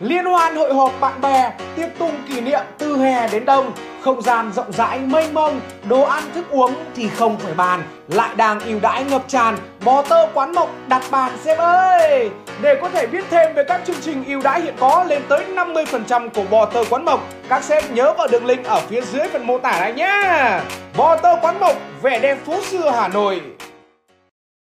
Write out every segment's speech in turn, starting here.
Liên hoan hội họp bạn bè, tiệc tùng kỷ niệm từ hè đến đông, không gian rộng rãi mênh mông, đồ ăn thức uống thì không phải bàn, lại đang ưu đãi ngập tràn, bò tơ quán mộc đặt bàn xem ơi. Để có thể biết thêm về các chương trình ưu đãi hiện có lên tới 50% của bò tơ quán mộc, các sếp nhớ vào đường link ở phía dưới phần mô tả này nhé. Bò tơ quán mộc, vẻ đẹp phố xưa Hà Nội.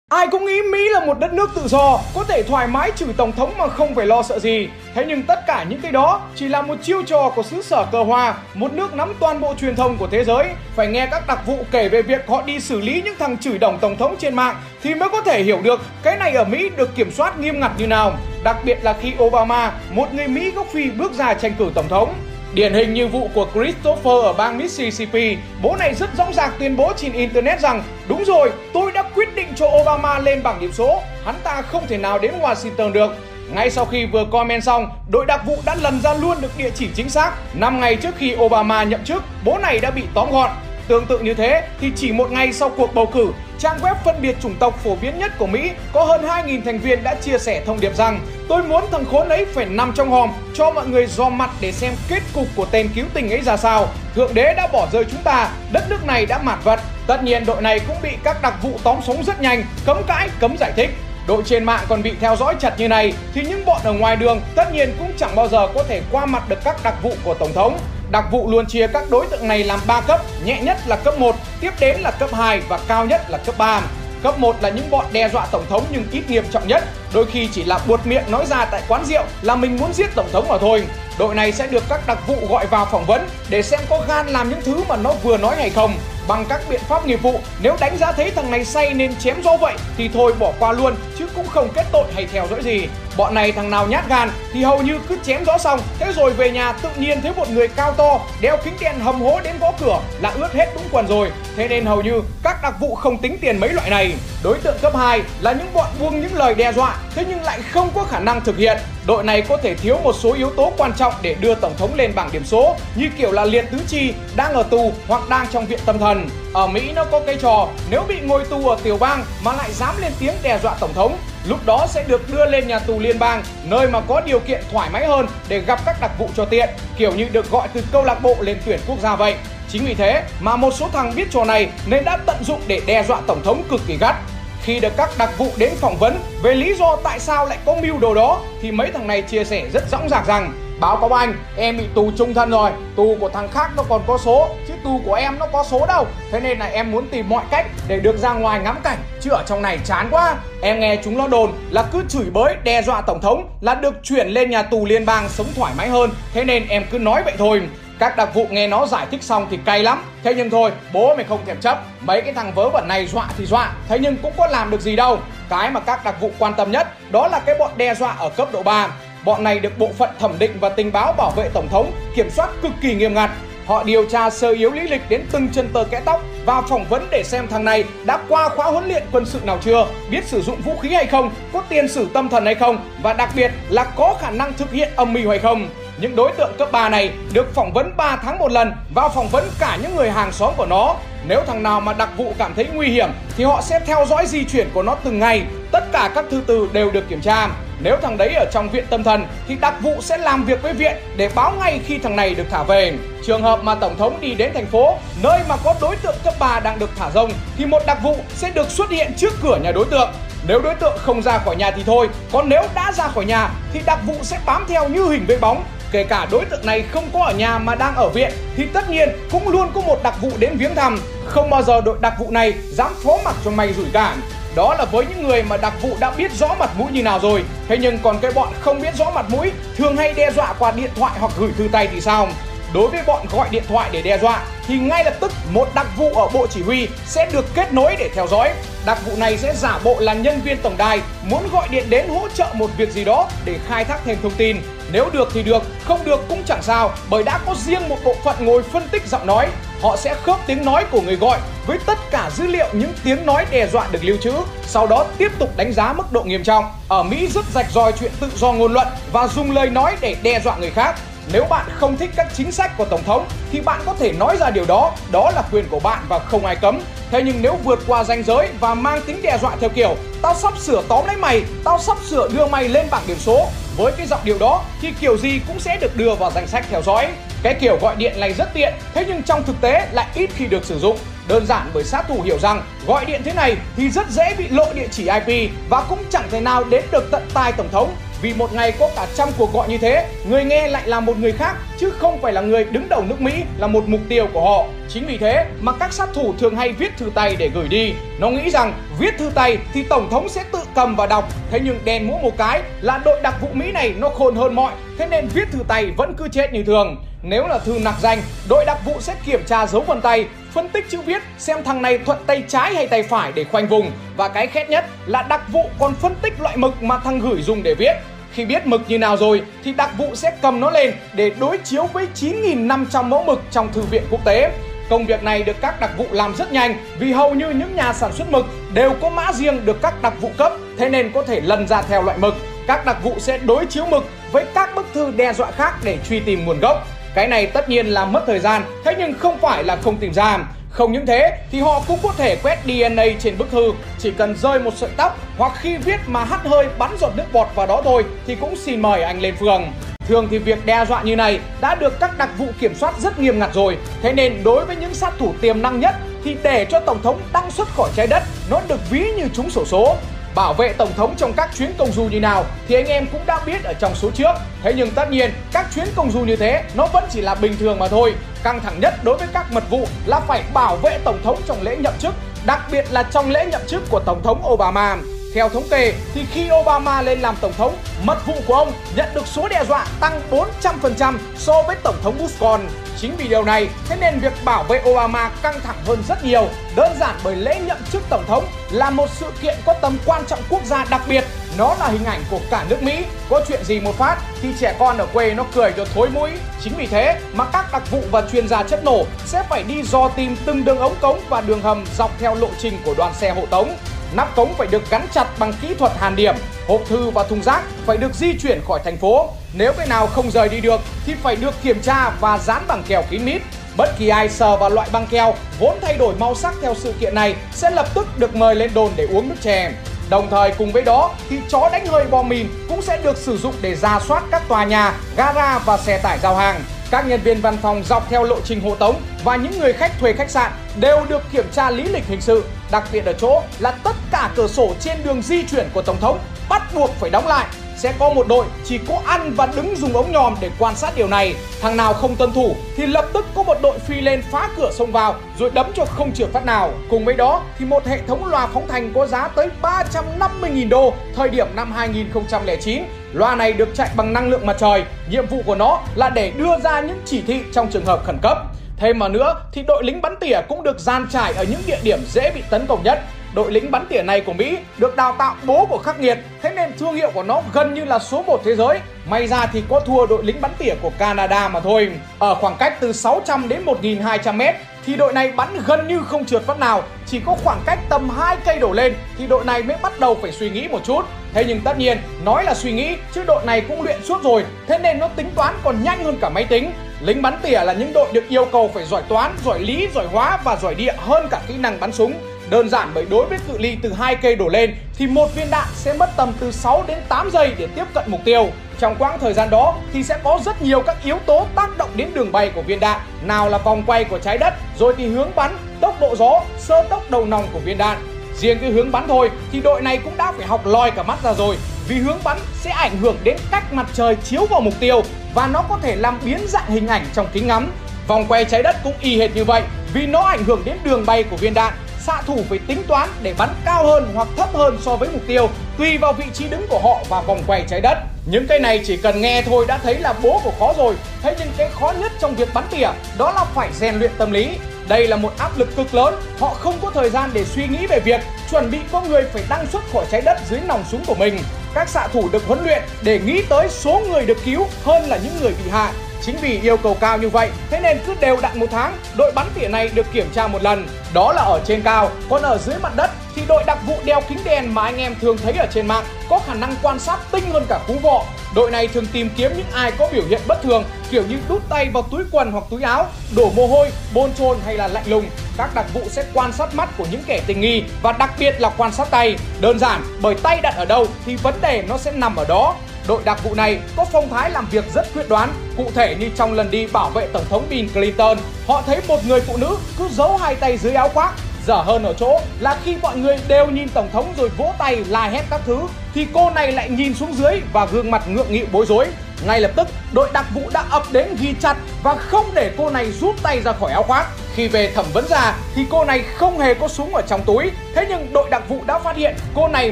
Ai cũng nghĩ Mỹ là một đất nước tự do, có thể thoải mái chửi tổng thống mà không phải lo sợ gì. Thế nhưng tất cả những cái đó chỉ là một chiêu trò của xứ sở cờ hoa, một nước nắm toàn bộ truyền thông của thế giới. Phải nghe các đặc vụ kể về việc họ đi xử lý những thằng chửi đồng tổng thống trên mạng thì mới có thể hiểu được cái này ở Mỹ được kiểm soát nghiêm ngặt như nào. Đặc biệt là khi Obama, một người Mỹ gốc Phi bước ra tranh cử tổng thống. Điển hình như vụ của Christopher ở bang Mississippi, bố này rất rõ ràng tuyên bố trên Internet rằng Đúng rồi, tôi đã quyết định cho Obama lên bảng điểm số, hắn ta không thể nào đến Washington được. Ngay sau khi vừa comment xong, đội đặc vụ đã lần ra luôn được địa chỉ chính xác. 5 ngày trước khi Obama nhậm chức, bố này đã bị tóm gọn. Tương tự như thế thì chỉ một ngày sau cuộc bầu cử, trang web phân biệt chủng tộc phổ biến nhất của Mỹ có hơn 2.000 thành viên đã chia sẻ thông điệp rằng tôi muốn thằng khốn ấy phải nằm trong hòm cho mọi người dò mặt để xem kết cục của tên cứu tình ấy ra sao. Thượng đế đã bỏ rơi chúng ta, đất nước này đã mạt vật. Tất nhiên đội này cũng bị các đặc vụ tóm sống rất nhanh, cấm cãi, cấm giải thích. Đội trên mạng còn bị theo dõi chặt như này thì những bọn ở ngoài đường tất nhiên cũng chẳng bao giờ có thể qua mặt được các đặc vụ của Tổng thống. Đặc vụ luôn chia các đối tượng này làm 3 cấp, nhẹ nhất là cấp 1, tiếp đến là cấp 2 và cao nhất là cấp 3. Cấp 1 là những bọn đe dọa tổng thống nhưng ít nghiêm trọng nhất, đôi khi chỉ là buột miệng nói ra tại quán rượu là mình muốn giết tổng thống mà thôi. Đội này sẽ được các đặc vụ gọi vào phỏng vấn để xem có gan làm những thứ mà nó vừa nói hay không. Bằng các biện pháp nghiệp vụ, nếu đánh giá thấy thằng này say nên chém do vậy thì thôi bỏ qua luôn chứ cũng không kết tội hay theo dõi gì. Bọn này thằng nào nhát gan thì hầu như cứ chém gió xong, thế rồi về nhà tự nhiên thấy một người cao to, đeo kính đen hầm hố đến gõ cửa là ướt hết đúng quần rồi. Thế nên hầu như các đặc vụ không tính tiền mấy loại này. Đối tượng cấp 2 là những bọn buông những lời đe dọa, thế nhưng lại không có khả năng thực hiện. Đội này có thể thiếu một số yếu tố quan trọng để đưa tổng thống lên bảng điểm số như kiểu là liệt tứ chi, đang ở tù hoặc đang trong viện tâm thần. Ở Mỹ nó có cây trò nếu bị ngồi tù ở tiểu bang mà lại dám lên tiếng đe dọa tổng thống lúc đó sẽ được đưa lên nhà tù liên bang, nơi mà có điều kiện thoải mái hơn để gặp các đặc vụ cho tiện, kiểu như được gọi từ câu lạc bộ lên tuyển quốc gia vậy. Chính vì thế mà một số thằng biết trò này nên đã tận dụng để đe dọa tổng thống cực kỳ gắt. Khi được các đặc vụ đến phỏng vấn về lý do tại sao lại có mưu đồ đó, thì mấy thằng này chia sẻ rất rõ ràng rằng báo cáo anh, em bị tù trung thân rồi. Tù của thằng khác nó còn có số, chứ tù của em nó có số đâu. Thế nên là em muốn tìm mọi cách để được ra ngoài ngắm cảnh. Chứ ở trong này chán quá. Em nghe chúng nó đồn là cứ chửi bới, đe dọa tổng thống là được chuyển lên nhà tù liên bang sống thoải mái hơn. Thế nên em cứ nói vậy thôi. Các đặc vụ nghe nó giải thích xong thì cay lắm. Thế nhưng thôi, bố mày không thèm chấp. Mấy cái thằng vớ vẩn này dọa thì dọa. Thế nhưng cũng có làm được gì đâu. Cái mà các đặc vụ quan tâm nhất, Đó là cái bọn đe dọa ở cấp độ 3 Bọn này được bộ phận thẩm định và tình báo bảo vệ tổng thống Kiểm soát cực kỳ nghiêm ngặt Họ điều tra sơ yếu lý lịch đến từng chân tơ kẽ tóc và phỏng vấn để xem thằng này đã qua khóa huấn luyện quân sự nào chưa, biết sử dụng vũ khí hay không, có tiền sử tâm thần hay không và đặc biệt là có khả năng thực hiện âm mưu hay không. Những đối tượng cấp 3 này được phỏng vấn 3 tháng một lần và phỏng vấn cả những người hàng xóm của nó. Nếu thằng nào mà đặc vụ cảm thấy nguy hiểm thì họ sẽ theo dõi di chuyển của nó từng ngày. Tất cả các thư từ đều được kiểm tra. Nếu thằng đấy ở trong viện tâm thần thì đặc vụ sẽ làm việc với viện để báo ngay khi thằng này được thả về. Trường hợp mà tổng thống đi đến thành phố, nơi mà có đối tượng cấp 3 đang được thả rông thì một đặc vụ sẽ được xuất hiện trước cửa nhà đối tượng. Nếu đối tượng không ra khỏi nhà thì thôi, còn nếu đã ra khỏi nhà thì đặc vụ sẽ bám theo như hình với bóng Kể cả đối tượng này không có ở nhà mà đang ở viện thì tất nhiên cũng luôn có một đặc vụ đến viếng thăm. Không bao giờ đội đặc vụ này dám phó mặc cho mày rủi cả. Đó là với những người mà đặc vụ đã biết rõ mặt mũi như nào rồi. Thế nhưng còn cái bọn không biết rõ mặt mũi thường hay đe dọa qua điện thoại hoặc gửi thư tay thì sao? Đối với bọn gọi điện thoại để đe dọa thì ngay lập tức một đặc vụ ở bộ chỉ huy sẽ được kết nối để theo dõi. Đặc vụ này sẽ giả bộ là nhân viên tổng đài muốn gọi điện đến hỗ trợ một việc gì đó để khai thác thêm thông tin. Nếu được thì được, không được cũng chẳng sao bởi đã có riêng một bộ phận ngồi phân tích giọng nói. Họ sẽ khớp tiếng nói của người gọi với tất cả dữ liệu những tiếng nói đe dọa được lưu trữ, sau đó tiếp tục đánh giá mức độ nghiêm trọng. Ở Mỹ rất rạch ròi chuyện tự do ngôn luận và dùng lời nói để đe dọa người khác. Nếu bạn không thích các chính sách của Tổng thống thì bạn có thể nói ra điều đó, đó là quyền của bạn và không ai cấm. Thế nhưng nếu vượt qua ranh giới và mang tính đe dọa theo kiểu Tao sắp sửa tóm lấy mày, tao sắp sửa đưa mày lên bảng điểm số Với cái giọng điệu đó thì kiểu gì cũng sẽ được đưa vào danh sách theo dõi cái kiểu gọi điện này rất tiện, thế nhưng trong thực tế lại ít khi được sử dụng. Đơn giản bởi sát thủ hiểu rằng gọi điện thế này thì rất dễ bị lộ địa chỉ IP và cũng chẳng thể nào đến được tận tai Tổng thống. Vì một ngày có cả trăm cuộc gọi như thế, người nghe lại là một người khác chứ không phải là người đứng đầu nước Mỹ là một mục tiêu của họ. Chính vì thế mà các sát thủ thường hay viết thư tay để gửi đi. Nó nghĩ rằng viết thư tay thì tổng thống sẽ tự cầm và đọc. Thế nhưng đèn mũ một cái là đội đặc vụ Mỹ này nó khôn hơn mọi, thế nên viết thư tay vẫn cứ chết như thường. Nếu là thư nặc danh, đội đặc vụ sẽ kiểm tra dấu vân tay, phân tích chữ viết xem thằng này thuận tay trái hay tay phải để khoanh vùng và cái khét nhất là đặc vụ còn phân tích loại mực mà thằng gửi dùng để viết. Khi biết mực như nào rồi thì đặc vụ sẽ cầm nó lên để đối chiếu với 9.500 mẫu mực trong thư viện quốc tế. Công việc này được các đặc vụ làm rất nhanh vì hầu như những nhà sản xuất mực đều có mã riêng được các đặc vụ cấp, thế nên có thể lần ra theo loại mực. Các đặc vụ sẽ đối chiếu mực với các bức thư đe dọa khác để truy tìm nguồn gốc. Cái này tất nhiên là mất thời gian, thế nhưng không phải là không tìm ra. Không những thế thì họ cũng có thể quét DNA trên bức thư, chỉ cần rơi một sợi tóc hoặc khi viết mà hắt hơi bắn giọt nước bọt vào đó thôi thì cũng xin mời anh lên phường. Thường thì việc đe dọa như này đã được các đặc vụ kiểm soát rất nghiêm ngặt rồi. Thế nên đối với những sát thủ tiềm năng nhất thì để cho Tổng thống đăng xuất khỏi trái đất nó được ví như trúng sổ số. Bảo vệ Tổng thống trong các chuyến công du như nào thì anh em cũng đã biết ở trong số trước. Thế nhưng tất nhiên các chuyến công du như thế nó vẫn chỉ là bình thường mà thôi. Căng thẳng nhất đối với các mật vụ là phải bảo vệ Tổng thống trong lễ nhậm chức, đặc biệt là trong lễ nhậm chức của Tổng thống Obama. Theo thống kê thì khi Obama lên làm tổng thống, mật vụ của ông nhận được số đe dọa tăng 400% so với tổng thống Bush còn. Chính vì điều này, thế nên việc bảo vệ Obama căng thẳng hơn rất nhiều. Đơn giản bởi lễ nhậm chức tổng thống là một sự kiện có tầm quan trọng quốc gia đặc biệt. Nó là hình ảnh của cả nước Mỹ. Có chuyện gì một phát thì trẻ con ở quê nó cười cho thối mũi. Chính vì thế mà các đặc vụ và chuyên gia chất nổ sẽ phải đi dò tìm từng đường ống cống và đường hầm dọc theo lộ trình của đoàn xe hộ tống. Nắp cống phải được gắn chặt bằng kỹ thuật hàn điểm, hộp thư và thùng rác phải được di chuyển khỏi thành phố. Nếu cái nào không rời đi được thì phải được kiểm tra và dán bằng keo kín mít. Bất kỳ ai sờ vào loại băng keo vốn thay đổi màu sắc theo sự kiện này sẽ lập tức được mời lên đồn để uống nước chè. Đồng thời cùng với đó thì chó đánh hơi bom mìn cũng sẽ được sử dụng để ra soát các tòa nhà, gara và xe tải giao hàng. Các nhân viên văn phòng dọc theo lộ trình hộ tống và những người khách thuê khách sạn đều được kiểm tra lý lịch hình sự. Đặc biệt ở chỗ là tất cả cửa sổ trên đường di chuyển của Tổng thống bắt buộc phải đóng lại sẽ có một đội chỉ có ăn và đứng dùng ống nhòm để quan sát điều này. Thằng nào không tuân thủ thì lập tức có một đội phi lên phá cửa xông vào, rồi đấm cho không chừa phát nào. Cùng với đó thì một hệ thống loa phóng thanh có giá tới 350.000 đô thời điểm năm 2009. Loa này được chạy bằng năng lượng mặt trời. Nhiệm vụ của nó là để đưa ra những chỉ thị trong trường hợp khẩn cấp. Thêm mà nữa thì đội lính bắn tỉa cũng được gian trải ở những địa điểm dễ bị tấn công nhất Đội lính bắn tỉa này của Mỹ được đào tạo bố của khắc nghiệt, thế nên thương hiệu của nó gần như là số 1 thế giới. May ra thì có thua đội lính bắn tỉa của Canada mà thôi. Ở khoảng cách từ 600 đến 1200 mét thì đội này bắn gần như không trượt phát nào, chỉ có khoảng cách tầm 2 cây đổ lên thì đội này mới bắt đầu phải suy nghĩ một chút. Thế nhưng tất nhiên, nói là suy nghĩ chứ đội này cũng luyện suốt rồi, thế nên nó tính toán còn nhanh hơn cả máy tính. Lính bắn tỉa là những đội được yêu cầu phải giỏi toán, giỏi lý, giỏi hóa và giỏi địa hơn cả kỹ năng bắn súng. Đơn giản bởi đối với cự ly từ 2 cây đổ lên thì một viên đạn sẽ mất tầm từ 6 đến 8 giây để tiếp cận mục tiêu. Trong quãng thời gian đó thì sẽ có rất nhiều các yếu tố tác động đến đường bay của viên đạn. Nào là vòng quay của trái đất, rồi thì hướng bắn, tốc độ gió, sơ tốc đầu nòng của viên đạn. Riêng cái hướng bắn thôi thì đội này cũng đã phải học lòi cả mắt ra rồi vì hướng bắn sẽ ảnh hưởng đến cách mặt trời chiếu vào mục tiêu và nó có thể làm biến dạng hình ảnh trong kính ngắm. Vòng quay trái đất cũng y hệt như vậy vì nó ảnh hưởng đến đường bay của viên đạn xạ thủ phải tính toán để bắn cao hơn hoặc thấp hơn so với mục tiêu tùy vào vị trí đứng của họ và vòng quay trái đất. Những cái này chỉ cần nghe thôi đã thấy là bố của khó rồi. Thế nhưng cái khó nhất trong việc bắn tỉa đó là phải rèn luyện tâm lý. Đây là một áp lực cực lớn, họ không có thời gian để suy nghĩ về việc chuẩn bị có người phải đăng xuất khỏi trái đất dưới nòng súng của mình. Các xạ thủ được huấn luyện để nghĩ tới số người được cứu hơn là những người bị hại. Chính vì yêu cầu cao như vậy, thế nên cứ đều đặn một tháng, đội bắn tỉa này được kiểm tra một lần. Đó là ở trên cao, còn ở dưới mặt đất thì đội đặc vụ đeo kính đèn mà anh em thường thấy ở trên mạng có khả năng quan sát tinh hơn cả cú vọ. Đội này thường tìm kiếm những ai có biểu hiện bất thường, kiểu như đút tay vào túi quần hoặc túi áo, đổ mồ hôi, bôn chồn hay là lạnh lùng. Các đặc vụ sẽ quan sát mắt của những kẻ tình nghi và đặc biệt là quan sát tay. Đơn giản, bởi tay đặt ở đâu thì vấn đề nó sẽ nằm ở đó. Đội đặc vụ này có phong thái làm việc rất quyết đoán, cụ thể như trong lần đi bảo vệ Tổng thống Bill Clinton, họ thấy một người phụ nữ cứ giấu hai tay dưới áo khoác Dở hơn ở chỗ là khi mọi người đều nhìn Tổng thống rồi vỗ tay la hét các thứ Thì cô này lại nhìn xuống dưới và gương mặt ngượng nghịu bối rối Ngay lập tức đội đặc vụ đã ập đến ghi chặt và không để cô này rút tay ra khỏi áo khoác khi về thẩm vấn ra thì cô này không hề có súng ở trong túi Thế nhưng đội đặc vụ đã phát hiện cô này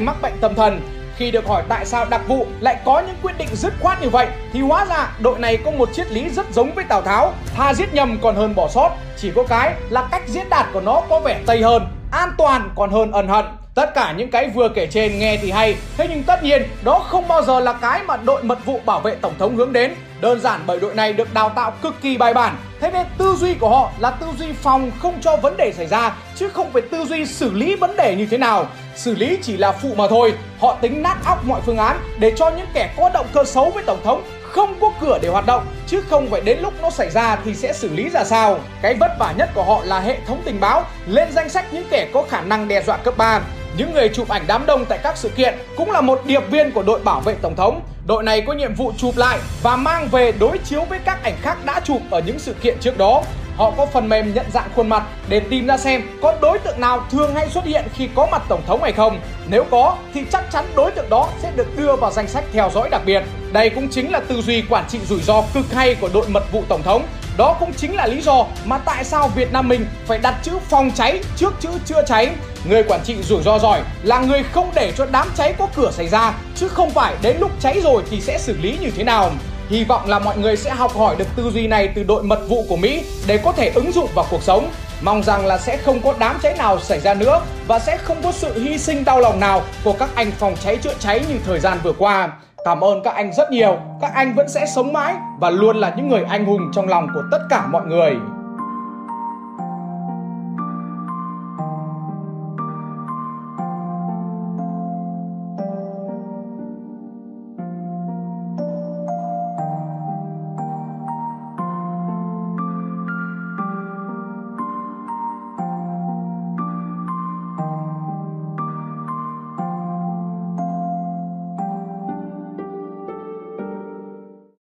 mắc bệnh tâm thần khi được hỏi tại sao đặc vụ lại có những quyết định dứt khoát như vậy thì hóa ra đội này có một triết lý rất giống với Tào Tháo, tha giết nhầm còn hơn bỏ sót. Chỉ có cái là cách diễn đạt của nó có vẻ tây hơn, an toàn còn hơn ẩn hận. Tất cả những cái vừa kể trên nghe thì hay, thế nhưng tất nhiên đó không bao giờ là cái mà đội mật vụ bảo vệ tổng thống hướng đến. Đơn giản bởi đội này được đào tạo cực kỳ bài bản, thế nên tư duy của họ là tư duy phòng không cho vấn đề xảy ra, chứ không phải tư duy xử lý vấn đề như thế nào. Xử lý chỉ là phụ mà thôi, họ tính nát óc mọi phương án để cho những kẻ có động cơ xấu với tổng thống không có cửa để hoạt động chứ không phải đến lúc nó xảy ra thì sẽ xử lý ra sao. Cái vất vả nhất của họ là hệ thống tình báo lên danh sách những kẻ có khả năng đe dọa cấp 3. Những người chụp ảnh đám đông tại các sự kiện cũng là một điệp viên của đội bảo vệ tổng thống. Đội này có nhiệm vụ chụp lại và mang về đối chiếu với các ảnh khác đã chụp ở những sự kiện trước đó. Họ có phần mềm nhận dạng khuôn mặt để tìm ra xem có đối tượng nào thường hay xuất hiện khi có mặt tổng thống hay không. Nếu có thì chắc chắn đối tượng đó sẽ được đưa vào danh sách theo dõi đặc biệt. Đây cũng chính là tư duy quản trị rủi ro cực hay của đội mật vụ tổng thống. Đó cũng chính là lý do mà tại sao Việt Nam mình phải đặt chữ phòng cháy trước chữ chữa cháy. Người quản trị rủi ro giỏi là người không để cho đám cháy có cửa xảy ra, chứ không phải đến lúc cháy rồi thì sẽ xử lý như thế nào. Hy vọng là mọi người sẽ học hỏi được tư duy này từ đội mật vụ của Mỹ để có thể ứng dụng vào cuộc sống. Mong rằng là sẽ không có đám cháy nào xảy ra nữa và sẽ không có sự hy sinh đau lòng nào của các anh phòng cháy chữa cháy như thời gian vừa qua. Cảm ơn các anh rất nhiều. Các anh vẫn sẽ sống mãi và luôn là những người anh hùng trong lòng của tất cả mọi người.